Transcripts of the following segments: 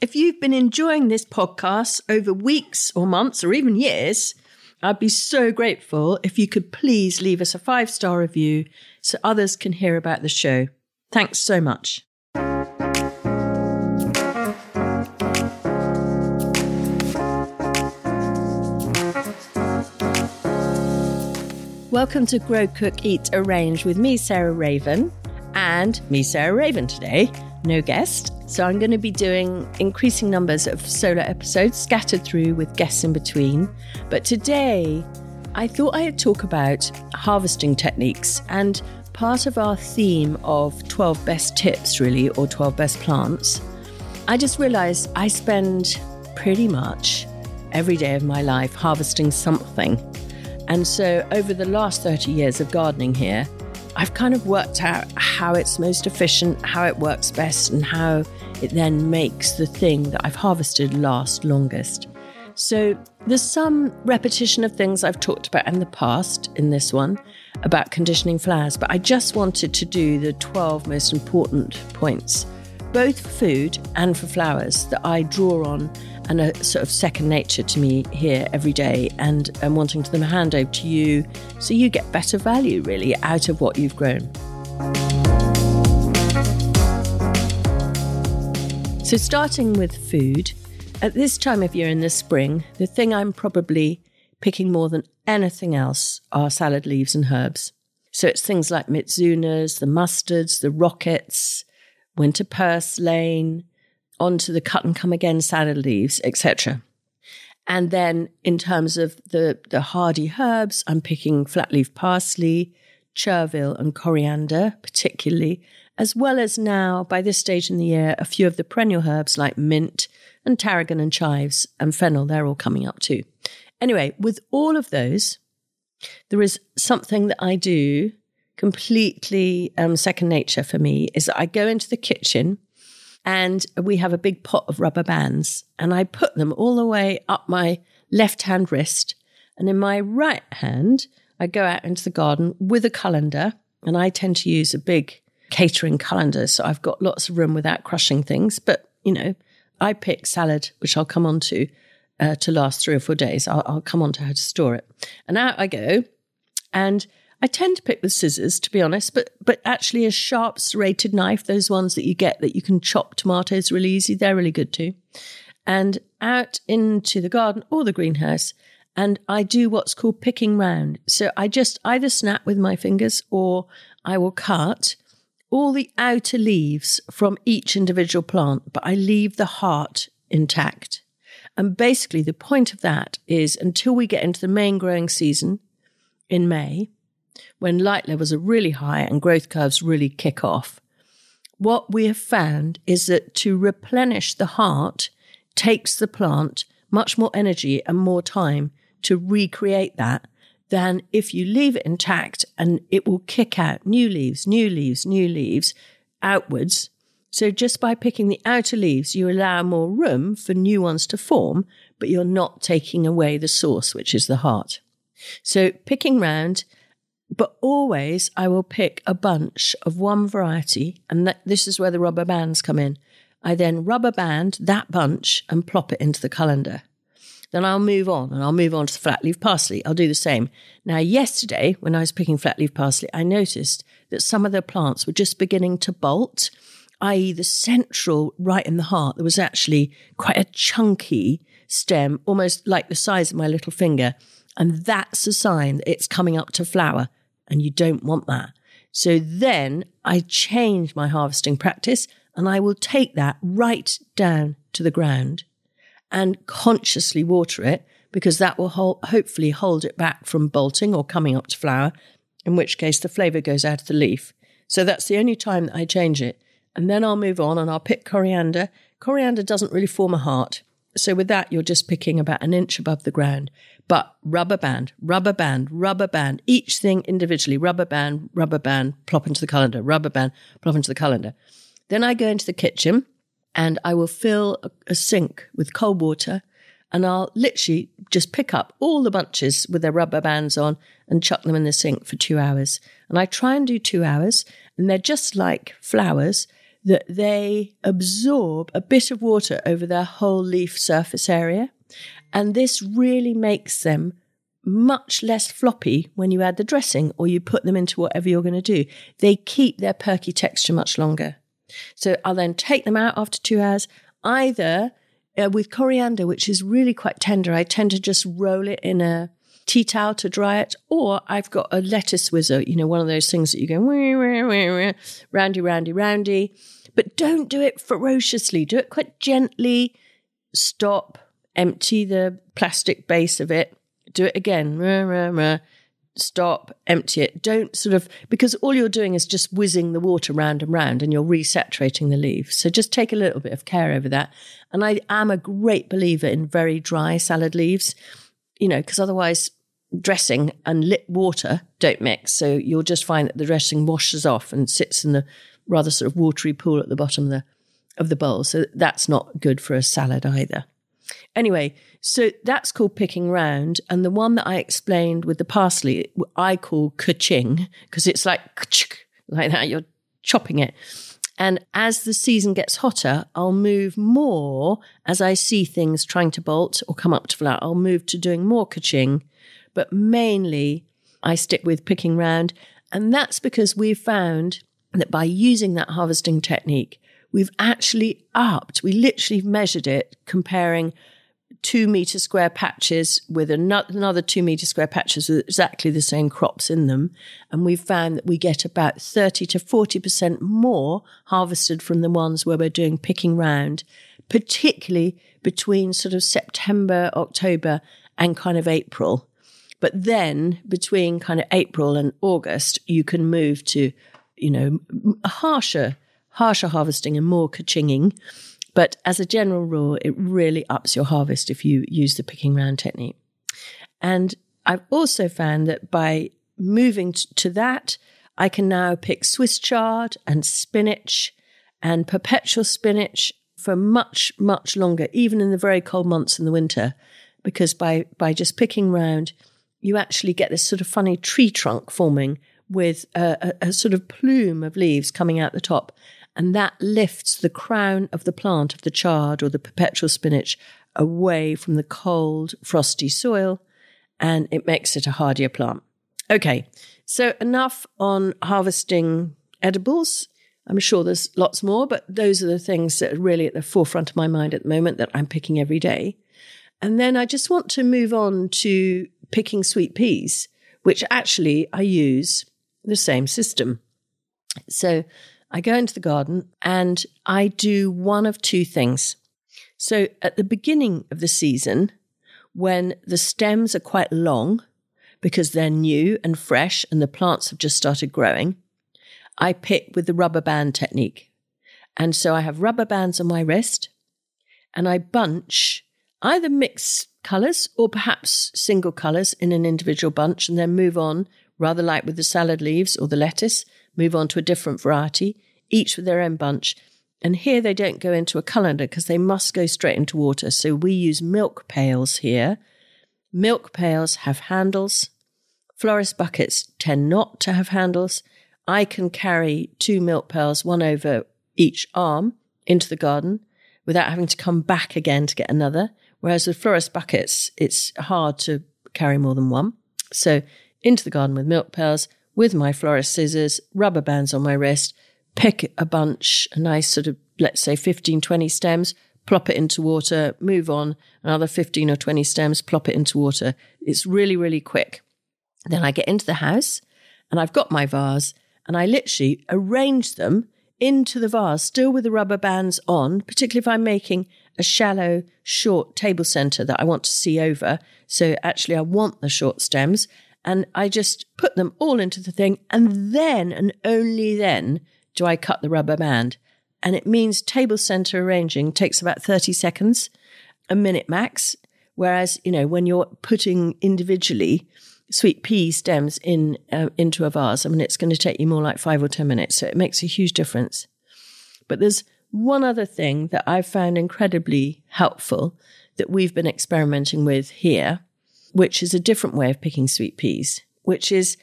If you've been enjoying this podcast over weeks or months or even years, I'd be so grateful if you could please leave us a five star review so others can hear about the show. Thanks so much. Welcome to Grow, Cook, Eat, Arrange with me, Sarah Raven, and me, Sarah Raven, today. No guest. So I'm going to be doing increasing numbers of solo episodes scattered through with guests in between. But today, I thought I'd talk about harvesting techniques and part of our theme of 12 best tips, really, or 12 best plants. I just realized I spend pretty much every day of my life harvesting something. And so over the last 30 years of gardening here, I've kind of worked out how it's most efficient, how it works best, and how it then makes the thing that I've harvested last longest. So there's some repetition of things I've talked about in the past in this one about conditioning flowers, but I just wanted to do the 12 most important points, both for food and for flowers, that I draw on and are sort of second nature to me here every day and, I'm wanting to them hand over to you so you get better value really out of what you've grown. So, starting with food, at this time of year in the spring, the thing I'm probably picking more than anything else are salad leaves and herbs. So, it's things like mizunas, the mustards, the rockets, winter purslane, onto the cut and come again salad leaves, etc. And then in terms of the, the hardy herbs, I'm picking flat leaf parsley, chervil, and coriander, particularly, as well as now, by this stage in the year, a few of the perennial herbs like mint and tarragon and chives and fennel, they're all coming up too. Anyway, with all of those, there is something that I do completely um, second nature for me is that I go into the kitchen and we have a big pot of rubber bands and I put them all the way up my left hand wrist. And in my right hand, I go out into the garden with a colander and I tend to use a big catering colander. So I've got lots of room without crushing things. But, you know, I pick salad, which I'll come on to, uh, to last three or four days. I'll, I'll come on to how to store it. And out I go. And I tend to pick with scissors, to be honest, but but actually a sharp serrated knife, those ones that you get that you can chop tomatoes really easy, they're really good too. And out into the garden or the greenhouse, and I do what's called picking round. So I just either snap with my fingers or I will cut all the outer leaves from each individual plant, but I leave the heart intact. And basically, the point of that is until we get into the main growing season in May, when light levels are really high and growth curves really kick off, what we have found is that to replenish the heart takes the plant much more energy and more time to recreate that than if you leave it intact and it will kick out new leaves, new leaves, new leaves outwards. So just by picking the outer leaves, you allow more room for new ones to form, but you're not taking away the source, which is the heart. So picking round but always I will pick a bunch of one variety, and that, this is where the rubber bands come in. I then rubber band that bunch and plop it into the colander. Then I'll move on and I'll move on to the flat leaf parsley. I'll do the same. Now, yesterday, when I was picking flat leaf parsley, I noticed that some of the plants were just beginning to bolt, i.e., the central right in the heart, there was actually quite a chunky stem, almost like the size of my little finger. And that's a sign that it's coming up to flower and you don't want that. So then I change my harvesting practice and I will take that right down to the ground and consciously water it because that will hopefully hold it back from bolting or coming up to flower, in which case the flavor goes out of the leaf. So that's the only time that I change it. And then I'll move on and I'll pick coriander. Coriander doesn't really form a heart. So with that, you're just picking about an inch above the ground. But rubber band, rubber band, rubber band, each thing individually, rubber band, rubber band, plop into the colander, rubber band, plop into the colander. Then I go into the kitchen and I will fill a, a sink with cold water and I'll literally just pick up all the bunches with their rubber bands on and chuck them in the sink for two hours. And I try and do two hours, and they're just like flowers that they absorb a bit of water over their whole leaf surface area. And this really makes them much less floppy when you add the dressing or you put them into whatever you're going to do. They keep their perky texture much longer. So I'll then take them out after two hours, either uh, with coriander, which is really quite tender. I tend to just roll it in a tea towel to dry it, or I've got a lettuce whizzer, you know, one of those things that you go roundy, roundy, roundy. But don't do it ferociously. Do it quite gently. Stop, empty the plastic base of it, do it again. Stop, empty it. Don't sort of, because all you're doing is just whizzing the water round and round and you're resaturating the leaves. So just take a little bit of care over that. And I am a great believer in very dry salad leaves, you know, because otherwise dressing and lit water don't mix. So you'll just find that the dressing washes off and sits in the rather sort of watery pool at the bottom of the, of the bowl. So that's not good for a salad either. Anyway, so that's called picking round. And the one that I explained with the parsley, I call kaching because it's like like that. You're chopping it. And as the season gets hotter, I'll move more as I see things trying to bolt or come up to flower. I'll move to doing more kaching, but mainly I stick with picking round. And that's because we've found that by using that harvesting technique, we've actually upped, we literally measured it comparing two meter square patches with another two meter square patches with exactly the same crops in them. And we've found that we get about 30 to 40% more harvested from the ones where we're doing picking round, particularly between sort of September, October and kind of April. But then between kind of April and August, you can move to, you know, harsher, harsher harvesting and more kachinging but as a general rule, it really ups your harvest if you use the picking round technique. And I've also found that by moving to that, I can now pick Swiss chard and spinach and perpetual spinach for much, much longer, even in the very cold months in the winter, because by, by just picking round, you actually get this sort of funny tree trunk forming with a, a, a sort of plume of leaves coming out the top and that lifts the crown of the plant of the chard or the perpetual spinach away from the cold, frosty soil, and it makes it a hardier plant. Okay, so enough on harvesting edibles. I'm sure there's lots more, but those are the things that are really at the forefront of my mind at the moment that I'm picking every day. And then I just want to move on to picking sweet peas, which actually I use the same system. So I go into the garden and I do one of two things. So at the beginning of the season, when the stems are quite long because they're new and fresh and the plants have just started growing, I pick with the rubber band technique. And so I have rubber bands on my wrist and I bunch either mix colors or perhaps single colors in an individual bunch and then move on, rather like with the salad leaves or the lettuce, move on to a different variety, each with their own bunch. And here they don't go into a colander because they must go straight into water. So we use milk pails here. Milk pails have handles. Florist buckets tend not to have handles. I can carry two milk pails, one over each arm, into the garden without having to come back again to get another. Whereas with florist buckets, it's hard to carry more than one. So into the garden with milk pails, with my florist scissors, rubber bands on my wrist, pick a bunch, a nice sort of, let's say 15, 20 stems, plop it into water, move on, another 15 or 20 stems, plop it into water. It's really, really quick. Then I get into the house and I've got my vase and I literally arrange them into the vase, still with the rubber bands on, particularly if I'm making a shallow, short table center that I want to see over. So actually, I want the short stems. And I just put them all into the thing. And then, and only then, do I cut the rubber band? And it means table center arranging takes about 30 seconds, a minute max. Whereas, you know, when you're putting individually sweet pea stems in uh, into a vase, I mean, it's going to take you more like five or 10 minutes. So it makes a huge difference. But there's one other thing that I've found incredibly helpful that we've been experimenting with here, which is a different way of picking sweet peas, which is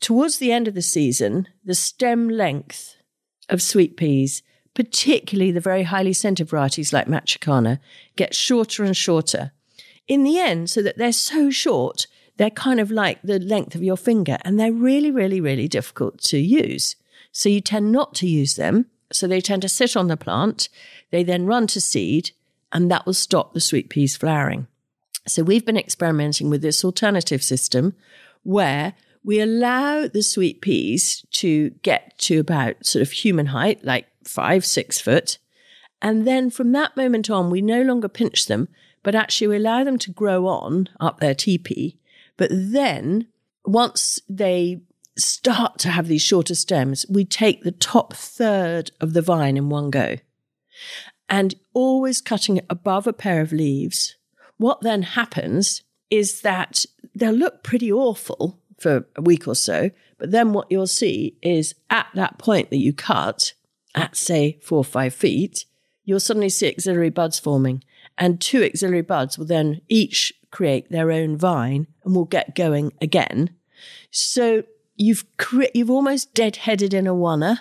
towards the end of the season, the stem length of sweet peas particularly the very highly scented varieties like Matucana, get shorter and shorter. In the end, so that they're so short, they're kind of like the length of your finger and they're really, really, really difficult to use. So you tend not to use them. So they tend to sit on the plant. They then run to seed and that will stop the sweet peas flowering. So we've been experimenting with this alternative system where we allow the sweet peas to get to about sort of human height, like five, six foot. And then from that moment on, we no longer pinch them, but actually we allow them to grow on up their teepee. But then once they start to have these shorter stems, we take the top third of the vine in one go and always cutting it above a pair of leaves. What then happens is that they'll look pretty awful for a week or so, but then what you'll see is at that point that you cut, at say four or five feet, you'll suddenly see axillary buds forming. And two axillary buds will then each create their own vine and will get going again. So you've cre- you've almost deadheaded in a oneer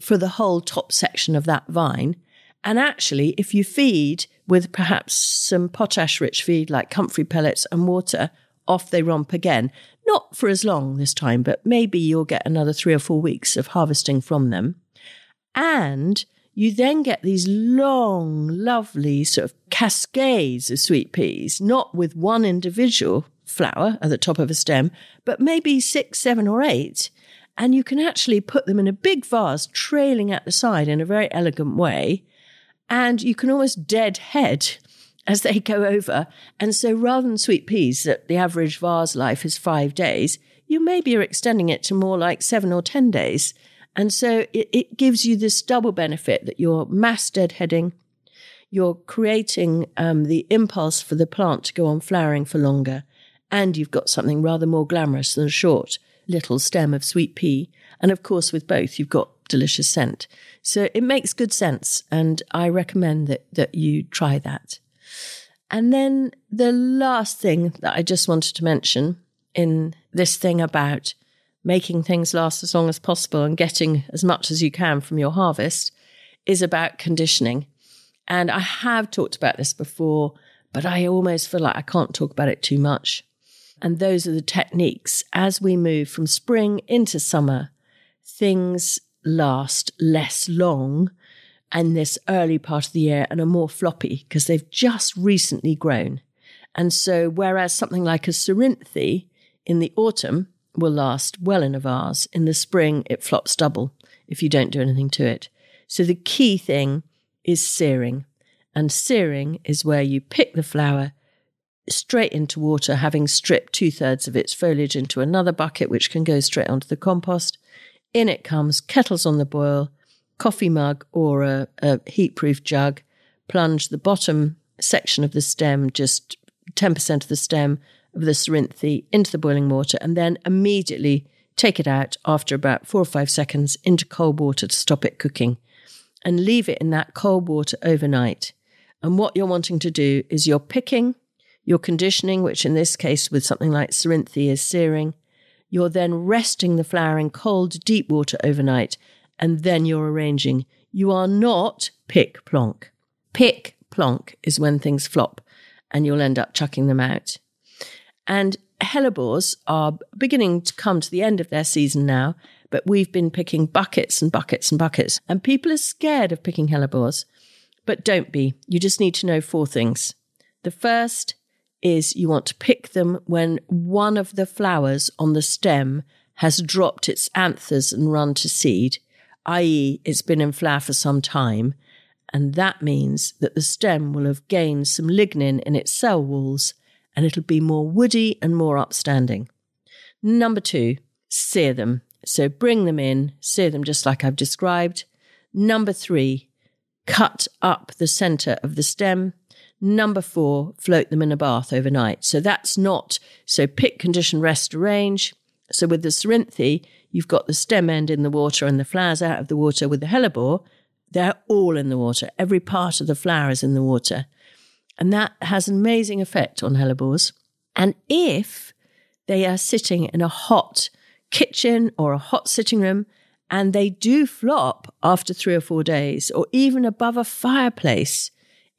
for the whole top section of that vine. And actually, if you feed with perhaps some potash rich feed like comfrey pellets and water, off they romp again. Not for as long this time, but maybe you'll get another three or four weeks of harvesting from them. And you then get these long, lovely sort of cascades of sweet peas, not with one individual flower at the top of a stem, but maybe six, seven, or eight. And you can actually put them in a big vase trailing at the side in a very elegant way. And you can almost deadhead as they go over. And so rather than sweet peas, that the average vase life is five days, you maybe are extending it to more like seven or 10 days. And so it, it gives you this double benefit that you're mass deadheading, you're creating um, the impulse for the plant to go on flowering for longer, and you've got something rather more glamorous than a short little stem of sweet pea. And of course, with both, you've got delicious scent. So it makes good sense, and I recommend that that you try that. And then the last thing that I just wanted to mention in this thing about making things last as long as possible and getting as much as you can from your harvest is about conditioning. And I have talked about this before, but I almost feel like I can't talk about it too much. And those are the techniques. As we move from spring into summer, things last less long and this early part of the year and are more floppy because they've just recently grown. And so, whereas something like a Cerinthe in the autumn will last well in a vase. In the spring, it flops double if you don't do anything to it. So the key thing is searing. And searing is where you pick the flower straight into water, having stripped two thirds of its foliage into another bucket, which can go straight onto the compost. In it comes kettles on the boil, coffee mug or a, a heat proof jug, plunge the bottom section of the stem, just 10% of the stem, of the Cerinthe into the boiling water and then immediately take it out after about four or five seconds into cold water to stop it cooking and leave it in that cold water overnight. And what you're wanting to do is you're picking, you're conditioning, which in this case with something like Cerinthe is searing. You're then resting the flower in cold, deep water overnight, and then you're arranging. You are not pick plonk. Pick plonk is when things flop and you'll end up chucking them out. And hellebores are beginning to come to the end of their season now, but we've been picking buckets and buckets and buckets. And people are scared of picking hellebores, but don't be. You just need to know four things. The first is you want to pick them when one of the flowers on the stem has dropped its anthers and run to seed, i.e., it's been in flower for some time. And that means that the stem will have gained some lignin in its cell walls and it'll be more woody and more upstanding. Number two, sear them. So bring them in, sear them just like I've described. Number three, cut up the center of the stem. Number four, float them in a bath overnight. So that's not, so pick, condition, rest, arrange. So with the Cerinthe, you've got the stem end in the water and the flowers out of the water. With the hellebore, they're all in the water. Every part of the flower is in the water. And that has an amazing effect on hellebores. And if they are sitting in a hot kitchen or a hot sitting room And they do flop after three or four days or even above a fireplace.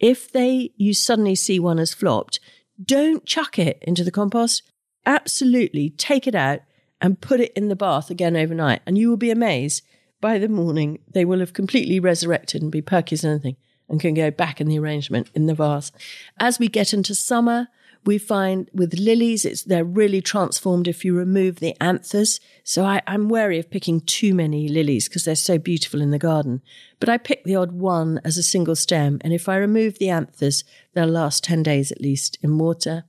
If they, you suddenly see one has flopped, don't chuck it into the compost. Absolutely take it out and put it in the bath again overnight. And you will be amazed by the morning, they will have completely resurrected and be perky as anything and can go back in the arrangement in the vase. As we get into summer, we find with lilies, it's they're really transformed if you remove the anthers. So I, am wary of picking too many lilies because they're so beautiful in the garden. But I pick the odd one as a single stem, and if I remove the anthers, they'll last ten days at least in water.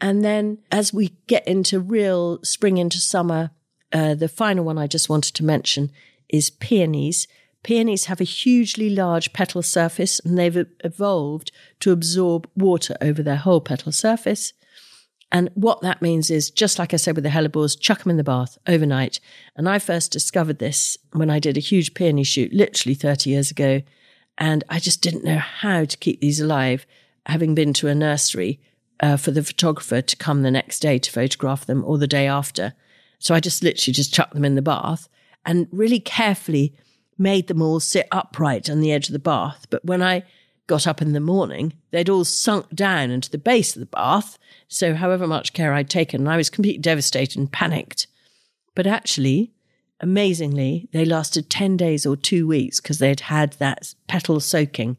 And then as we get into real spring into summer, uh, the final one I just wanted to mention is peonies. Peonies have a hugely large petal surface and they've evolved to absorb water over their whole petal surface. And what that means is, just like I said with the hellebores, chuck them in the bath overnight. And I first discovered this when I did a huge peony shoot literally 30 years ago. And I just didn't know how to keep these alive, having been to a nursery uh, for the photographer to come the next day to photograph them or the day after. So I just literally just chucked them in the bath and really carefully made them all sit upright on the edge of the bath. But when I got up in the morning, they'd all sunk down into the base of the bath. So, however much care I'd taken, I was completely devastated and panicked. But actually, amazingly, they lasted 10 days or two weeks because they'd had that petal soaking.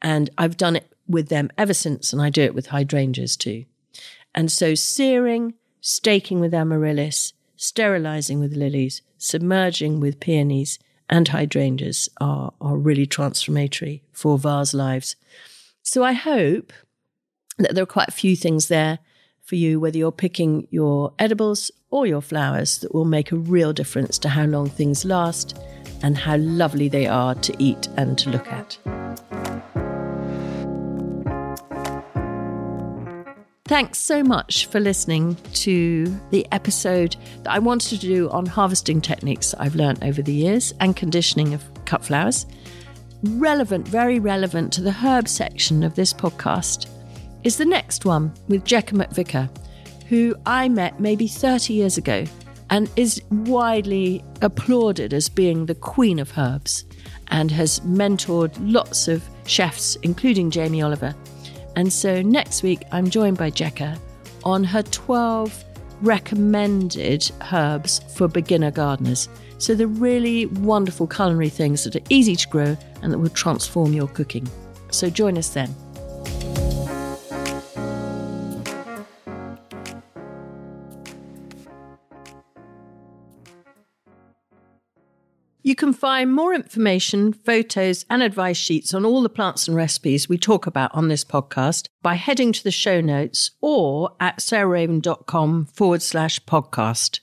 And I've done it with them ever since, and I do it with hydrangeas too. And so, searing, staking with amaryllis, sterilizing with lilies, submerging with peonies, and hydrangeas are, are really transformatory for vase lives. So I hope that there are quite a few things there for you, whether you're picking your edibles or your flowers, that will make a real difference to how long things last and how lovely they are to eat and to look at. Thanks so much for listening to the episode that I wanted to do on harvesting techniques I've learned over the years and conditioning of cut flowers. Relevant, very relevant to the herb section of this podcast is the next one with Jekka McVicar, who I met maybe 30 years ago and is widely applauded as being the queen of herbs and has mentored lots of chefs, including Jamie Oliver and so next week, I'm joined by Jekka on her 12 recommended herbs for beginner gardeners. So, the really wonderful culinary things that are easy to grow and that will transform your cooking. So, join us then. You can find more information, photos, and advice sheets on all the plants and recipes we talk about on this podcast by heading to the show notes or at sarahraven.com forward slash podcast.